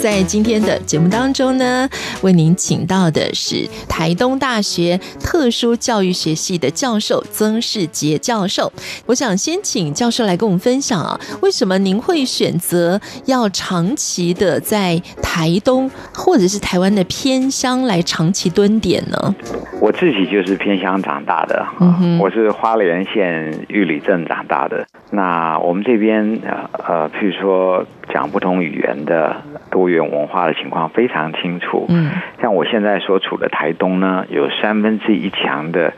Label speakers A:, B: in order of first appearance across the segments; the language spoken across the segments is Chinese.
A: 在今天的节目当中呢，为您请到的是台东大学特殊教育学系的教授曾世杰教授。我想先请教授来跟我们分享啊，为什么您会选择要长期的在台东或者是台湾的偏乡来长期蹲点呢？
B: 我自己就是偏乡长大的，嗯，我是花莲县玉里镇长大的。那我们这边呃呃，譬如说讲不同语言的。多元文化的情况非常清楚。嗯，像我现在所处的台东呢，有三分之一强的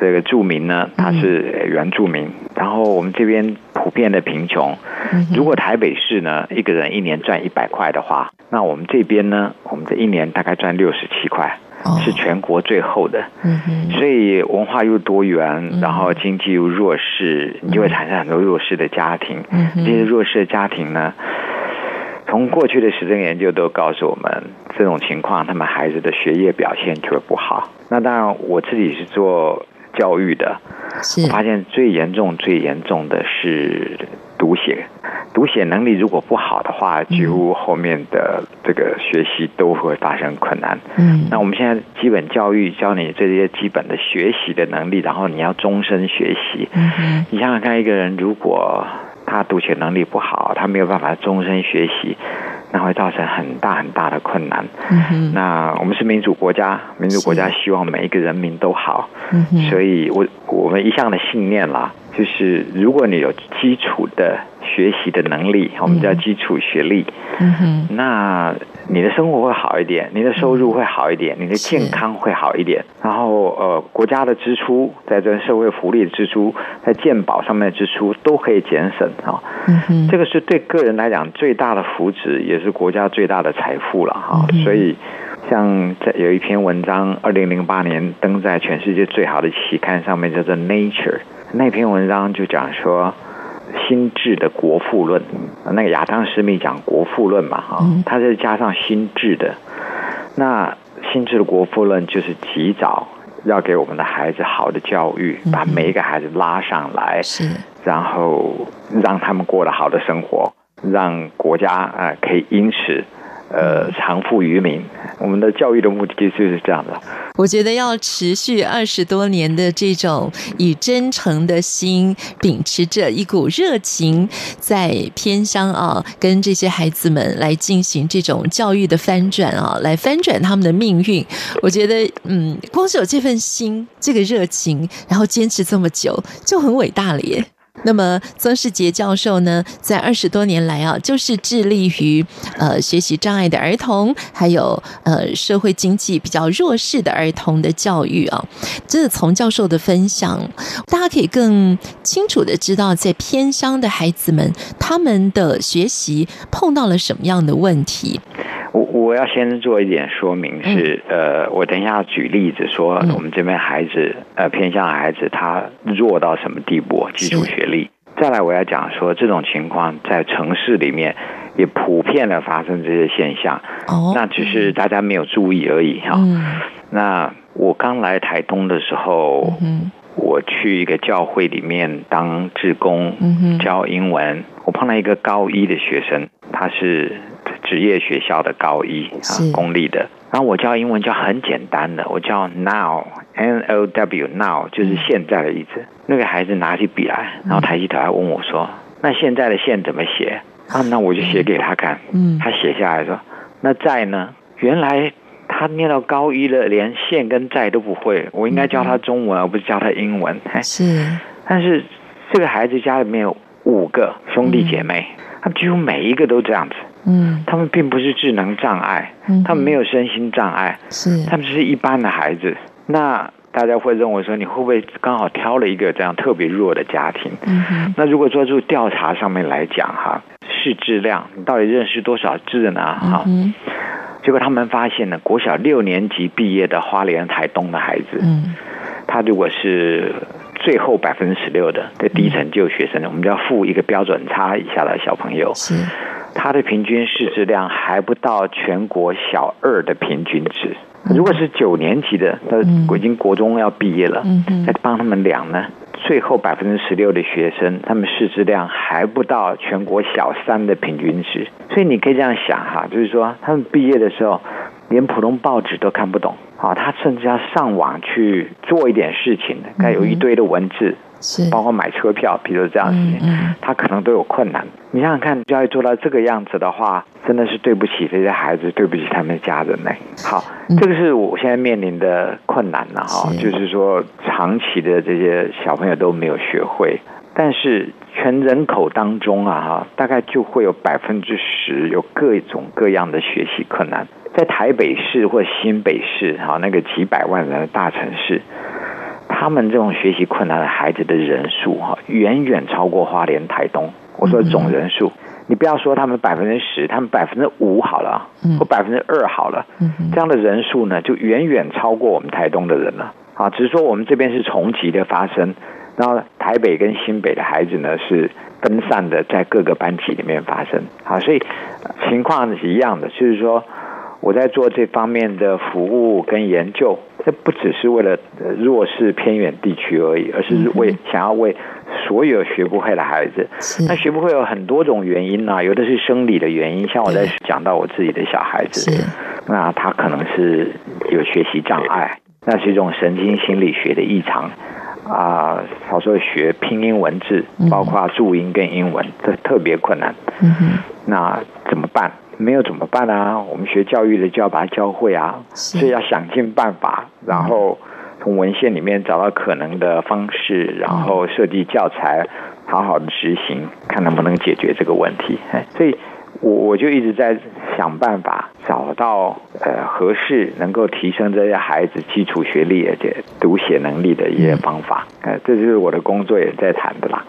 B: 这个住民呢，他是原住民。然后我们这边普遍的贫穷。如果台北市呢，一个人一年赚一百块的话，那我们这边呢，我们这一年大概赚六十七块，是全国最后的。嗯，所以文化又多元，然后经济又弱势，你就会产生很多弱势的家庭。嗯，这些弱势的家庭呢，从过去的实证研究都告诉我们，这种情况，他们孩子的学业表现就会不好。那当然，我自己是做教育的，我发现最严重、最严重的是读写。读写能力如果不好的话，几乎后面的这个学习都会发生困难。嗯，那我们现在基本教育教你这些基本的学习的能力，然后你要终身学习。嗯，你想想看，一个人如果他读写能力不好，他没有办法终身学习，那会造成很大很大的困难。嗯、那我们是民主国家，民主国家希望每一个人民都好，所以我我们一向的信念啦，就是如果你有基础的。学习的能力，我们叫基础学历。嗯哼，那你的生活会好一点，你的收入会好一点，你的健康会好一点。然后，呃，国家的支出，在这社会福利的支出，在健保上面的支出都可以减省啊。嗯哼，这个是对个人来讲最大的福祉，也是国家最大的财富了哈。所以，像在有一篇文章，二零零八年登在全世界最好的期刊上面，叫做《Nature》。那篇文章就讲说。心智的国富论，那个亚当·斯密讲国富论嘛，哈，他是加上心智的。那心智的国富论就是及早要给我们的孩子好的教育，把每一个孩子拉上来，是，然后让他们过得好的生活，让国家啊可以因此。呃，长富于民，我们的教育的目的就是这样的。
A: 我觉得要持续二十多年的这种以真诚的心，秉持着一股热情，在偏乡啊，跟这些孩子们来进行这种教育的翻转啊，来翻转他们的命运。我觉得，嗯，光是有这份心，这个热情，然后坚持这么久，就很伟大了耶。那么曾世杰教授呢，在二十多年来啊，就是致力于呃学习障碍的儿童，还有呃社会经济比较弱势的儿童的教育啊。这从教授的分享，大家可以更清楚的知道，在偏乡的孩子们，他们的学习碰到了什么样的问题。
B: 我我要先做一点说明是，呃，我等一下举例子说，我们这边孩子，呃，偏向孩子他弱到什么地步，基础学历。再来，我要讲说这种情况在城市里面也普遍的发生这些现象，哦，那只是大家没有注意而已哈。那我刚来台东的时候，嗯我去一个教会里面当志工，教英文，我碰到一个高一的学生，他是。职业学校的高一啊，公立的。然后我教英文教很简单的，我教 now n o w now 就是现在的意思。那个孩子拿起笔来，然后抬起头来问我说：“那现在的现怎么写？”啊，那我就写给他看。嗯，他写下来说：“那在呢？”原来他念到高一了，连现跟在都不会。我应该教他中文，而不是教他英文。是，但是这个孩子家里面有五个兄弟姐妹，他几乎每一个都这样子。嗯，他们并不是智能障碍，嗯，他们没有身心障碍，是，他们只是一般的孩子。那大家会认为说，你会不会刚好挑了一个这样特别弱的家庭？嗯，那如果做出调查上面来讲，哈，是质量，你到底认识多少字呢？哈、
A: 嗯，
B: 结果他们发现呢，国小六年级毕业的花莲台东的孩子，
A: 嗯，
B: 他如果是最后百分之十六的的低成就学生，嗯、我们就要负一个标准差以下的小朋友，
A: 是
B: 他的平均市值量还不到全国小二的平均值。嗯、如果是九年级的，他已经国中要毕业了，再帮他们量呢？最后百分之十六的学生，他们市值量还不到全国小三的平均值，所以你可以这样想哈，就是说他们毕业的时候，连普通报纸都看不懂，啊，他甚至要上网去做一点事情，该有一堆的文字。是，包括买车票，比如这样子，嗯嗯、他可能都有困难。你想想看，教育做到这个样子的话，真的是对不起这些孩子，对不起他们的家人呢。好，嗯、这个是我现在面临的困难了哈，是就是说长期的这些小朋友都没有学会，但是全人口当中啊哈，大概就会有百分之十有各种各样的学习困难，在台北市或新北市哈那个几百万人的大城市。他们这种学习困难的孩子的人数哈，远远超过花莲、台东。我说总人数，你不要说他们百分之十，他们百分之五好了，或百分之二好了，这样的人数呢，就远远超过我们台东的人了。啊，只是说我们这边是重级的发生，然后台北跟新北的孩子呢是分散的在各个班级里面发生。好，所以情况是一样的，就是说。我在做这方面的服务跟研究，这不只是为了弱势偏远地区而已，而是为想要为所有学不会的孩子。那学不会有很多种原因啊，有的是生理的原因，像我在讲到我自己的小孩子，那他可能是有学习障碍，那是一种神经心理学的异常啊。小时候学拼音文字，包括注音跟英文，这特别困难。嗯那怎么办？没有怎么办啊？我们学教育的就要把它教会啊，所以要想尽办法，然后从文献里面找到可能的方式，然后设计教材，好好的执行，看能不能解决这个问题。所以我我就一直在想办法，找到呃合适能够提升这些孩子基础学历而且读写能力的一些方法。呃，这就是我的工作也在谈的啦。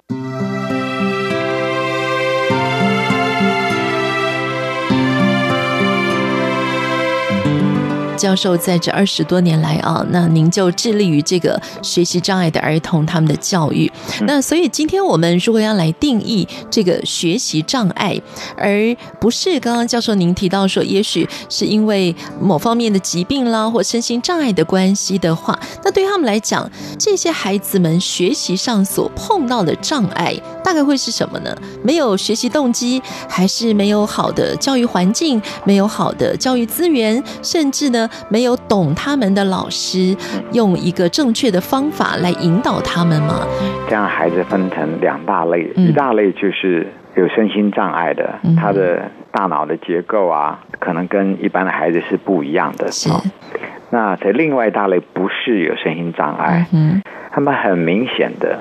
A: 教授在这二十多年来啊，那您就致力于这个学习障碍的儿童他们的教育。那所以今天我们如果要来定义这个学习障碍，而不是刚刚教授您提到说，也许是因为某方面的疾病啦或身心障碍的关系的话，那对他们来讲，这些孩子们学习上所碰到的障碍大概会是什么呢？没有学习动机，还是没有好的教育环境，没有好的教育资源，甚至呢？没有懂他们的老师用一个正确的方法来引导他们吗？
B: 这样孩子分成两大类，一大类就是有身心障碍的，他的大脑的结构啊，可能跟一般的孩子是不一样的。是。那在另外一大类不是有身心障碍，嗯，他们很明显的。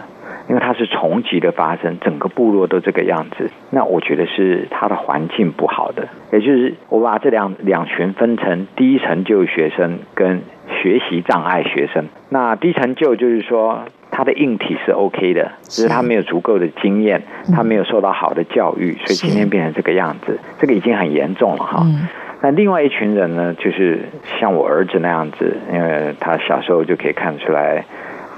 B: 因为它是重级的发生，整个部落都这个样子，那我觉得是它的环境不好的。也就是我把这两两群分成低成就学生跟学习障碍学生。那低成就就是说他的硬体是 OK 的，只是他没有足够的经验，他没有受到好的教育，所以今天变成这个样子，这个已经很严重了哈。那另外一群人呢，就是像我儿子那样子，因为他小时候就可以看出来。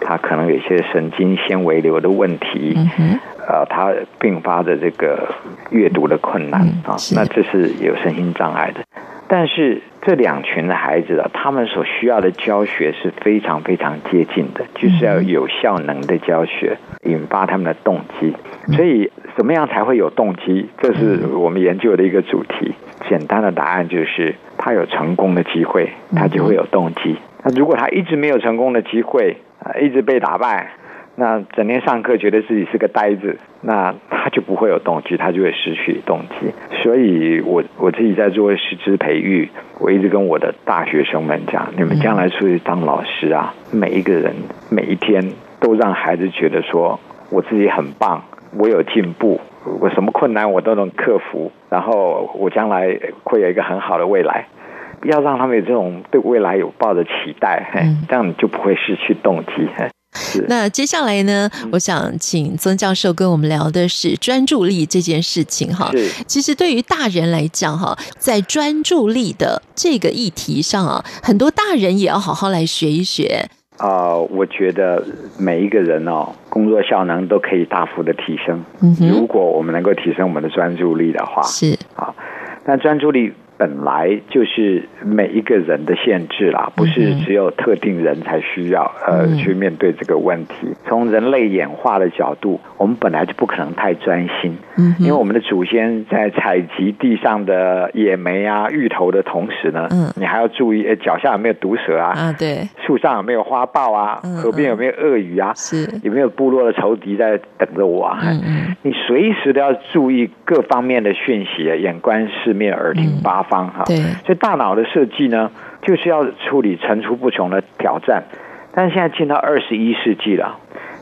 B: 他可能有一些神经纤维瘤的问题，嗯、呃，他并发的这个阅读的困难啊，嗯、那这是有身心障碍的。但是这两群的孩子啊，他们所需要的教学是非常非常接近的，就是要有效能的教学，引发他们的动机。所以，怎么样才会有动机？这是我们研究的一个主题。简单的答案就是，他有成功的机会，他就会有动机。那如果他一直没有成功的机会，啊，一直被打败，那整天上课觉得自己是个呆子，那他就不会有动机，他就会失去动机。所以我我自己在做师资培育，我一直跟我的大学生们讲，你们将来出去当老师啊，每一个人每一天都让孩子觉得说，我自己很棒，我有进步，我什么困难我都能克服，然后我将来会有一个很好的未来。要让他们有这种对未来有抱着期待，这样你就不会失去动机。
A: 那接下来呢，我想请曾教授跟我们聊的是专注力这件事情哈。
B: 是，
A: 其实对于大人来讲哈，在专注力的这个议题上啊，很多大人也要好好来学一学。
B: 啊、呃，我觉得每一个人哦，工作效能都可以大幅的提升。
A: 嗯哼，
B: 如果我们能够提升我们的专注力的话，
A: 是
B: 啊，但专注力。本来就是每一个人的限制啦，不是只有特定人才需要呃去面对这个问题。从人类演化的角度，我们本来就不可能太专心，嗯，因为我们的祖先在采集地上的野莓啊、芋头的同时呢，嗯，你还要注意，哎，脚下有没有毒蛇啊？
A: 啊，对，
B: 树上有没有花豹啊？河边有没有鳄鱼啊？是，有没有部落的仇敌在等着我啊？嗯嗯，你随时都要注意各方面的讯息啊，眼观四面，耳听八方。哈，对，所以大脑的设计呢，就是要处理层出不穷的挑战。但是现在进到二十一世纪了，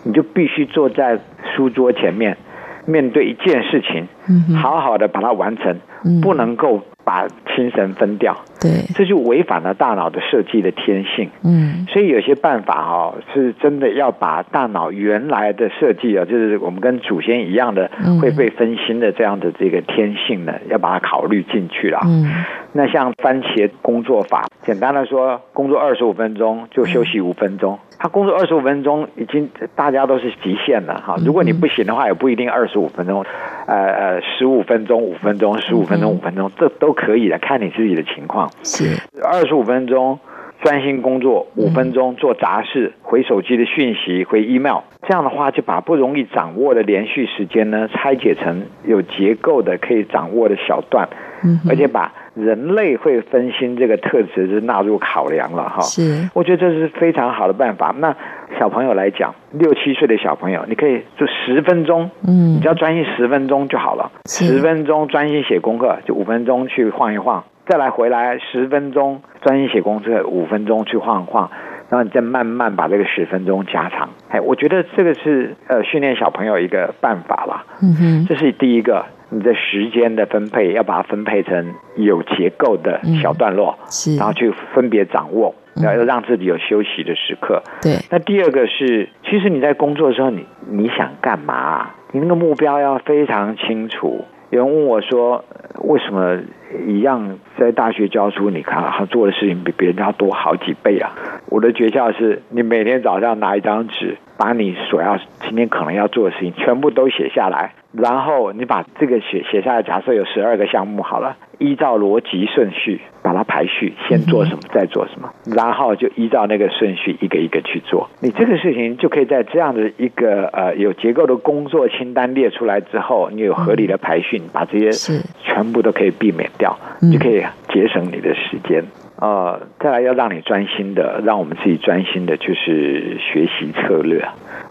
B: 你就必须坐在书桌前面，面对一件事情，好好的把它完成，不能够把精神分掉。对，这就违反了大脑的设计的天性。嗯，所以有些办法哈，是真的要把大脑原来的设计啊，就是我们跟祖先一样的会被分心的这样的这个天性呢，要把它考虑进去了。嗯，那像番茄工作法，简单的说，工作二十五分钟就休息五分钟。他工作二十五分钟，已经大家都是极限了哈。如果你不行的话，也不一定二十五分钟，呃呃，十五分钟、五分钟、十五分钟、五分钟，这都可以的，看你自己的情况。是二十五分钟专心工作，五分钟做杂事，回手机的讯息，回 email。这样的话，就把不容易掌握的连续时间呢，拆解成有结构的可以掌握的小段，嗯而且把。人类会分心这个特质是纳入考量了哈，是，我觉得这是非常好的办法。那小朋友来讲，六七岁的小朋友，你可以就十分钟，嗯，你只要专心十分钟就好了，十分钟专心写功课，就五分钟去晃一晃，再来回来十分钟专心写功课，五分钟去晃一晃，然后你再慢慢把这个十分钟加长。哎，我觉得这个是呃训练小朋友一个办法吧，嗯哼，这是第一个。你的时间的分配要把它分配成有结构的小段落，嗯、是，然后去分别掌握，要要让自己有休息的时刻。对。那第二个是，其实你在工作的时候，你你想干嘛？你那个目标要非常清楚。有人问我说，为什么一样在大学教书，你看他做的事情比别人家多好几倍啊？我的诀窍是你每天早上拿一张纸，把你所要今天可能要做的事情全部都写下来。然后你把这个写写下来，假设有十二个项目好了，依照逻辑顺序把它排序，先做什么，再做什么，然后就依照那个顺序一个一个去做。你这个事情就可以在这样的一个呃有结构的工作清单列出来之后，你有合理的排序，你把这些全部都可以避免掉，就可以节省你的时间。呃，再来要让你专心的，让我们自己专心的，就是学习策略。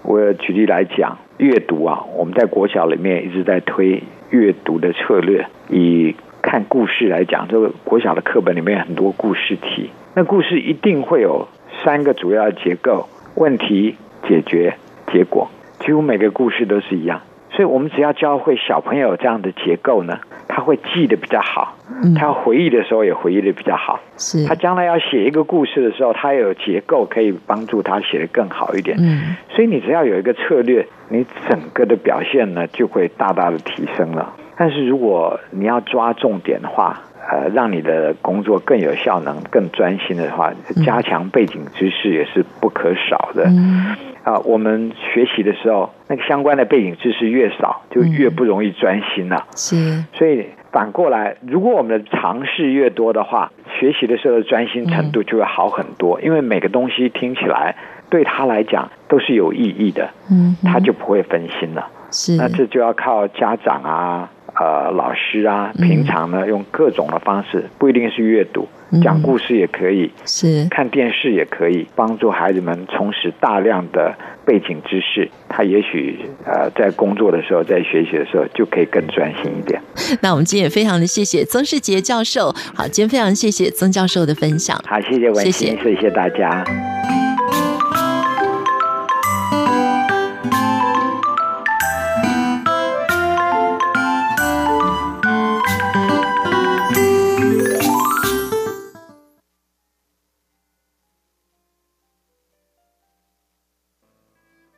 B: 我举例来讲，阅读啊，我们在国小里面一直在推阅读的策略。以看故事来讲，这个国小的课本里面很多故事题，那故事一定会有三个主要的结构：问题、解决、结果。几乎每个故事都是一样。所以我们只要教会小朋友这样的结构呢，他会记得比较好，他回忆的时候也回忆的比较好。是，他将来要写一个故事的时候，他有结构可以帮助他写的更好一点。嗯，所以你只要有一个策略，你整个的表现呢就会大大的提升了。但是如果你要抓重点的话，呃，让你的工作更有效能、更专心的话，加强背景知识也是不可少的。嗯。啊，我们学习的时候，那个相关的背景知识越少，就越不容易专心了。是，所以反过来，如果我们的尝试越多的话，学习的时候的专心程度就会好很多。因为每个东西听起来对他来讲都是有意义的，嗯，他就不会分心了。是，那这就要靠家长啊。呃，老师啊，平常呢，用各种的方式，不一定是阅读，讲故事也可以，是看电视也可以，帮助孩子们充实大量的背景知识。他也许呃，在工作的时候，在学习的时候，就可以更专心一点。
A: 那我们今天也非常的谢谢曾世杰教授，好，今天非常谢谢曾教授的分享。
B: 好，谢谢文心，谢谢，谢谢大家。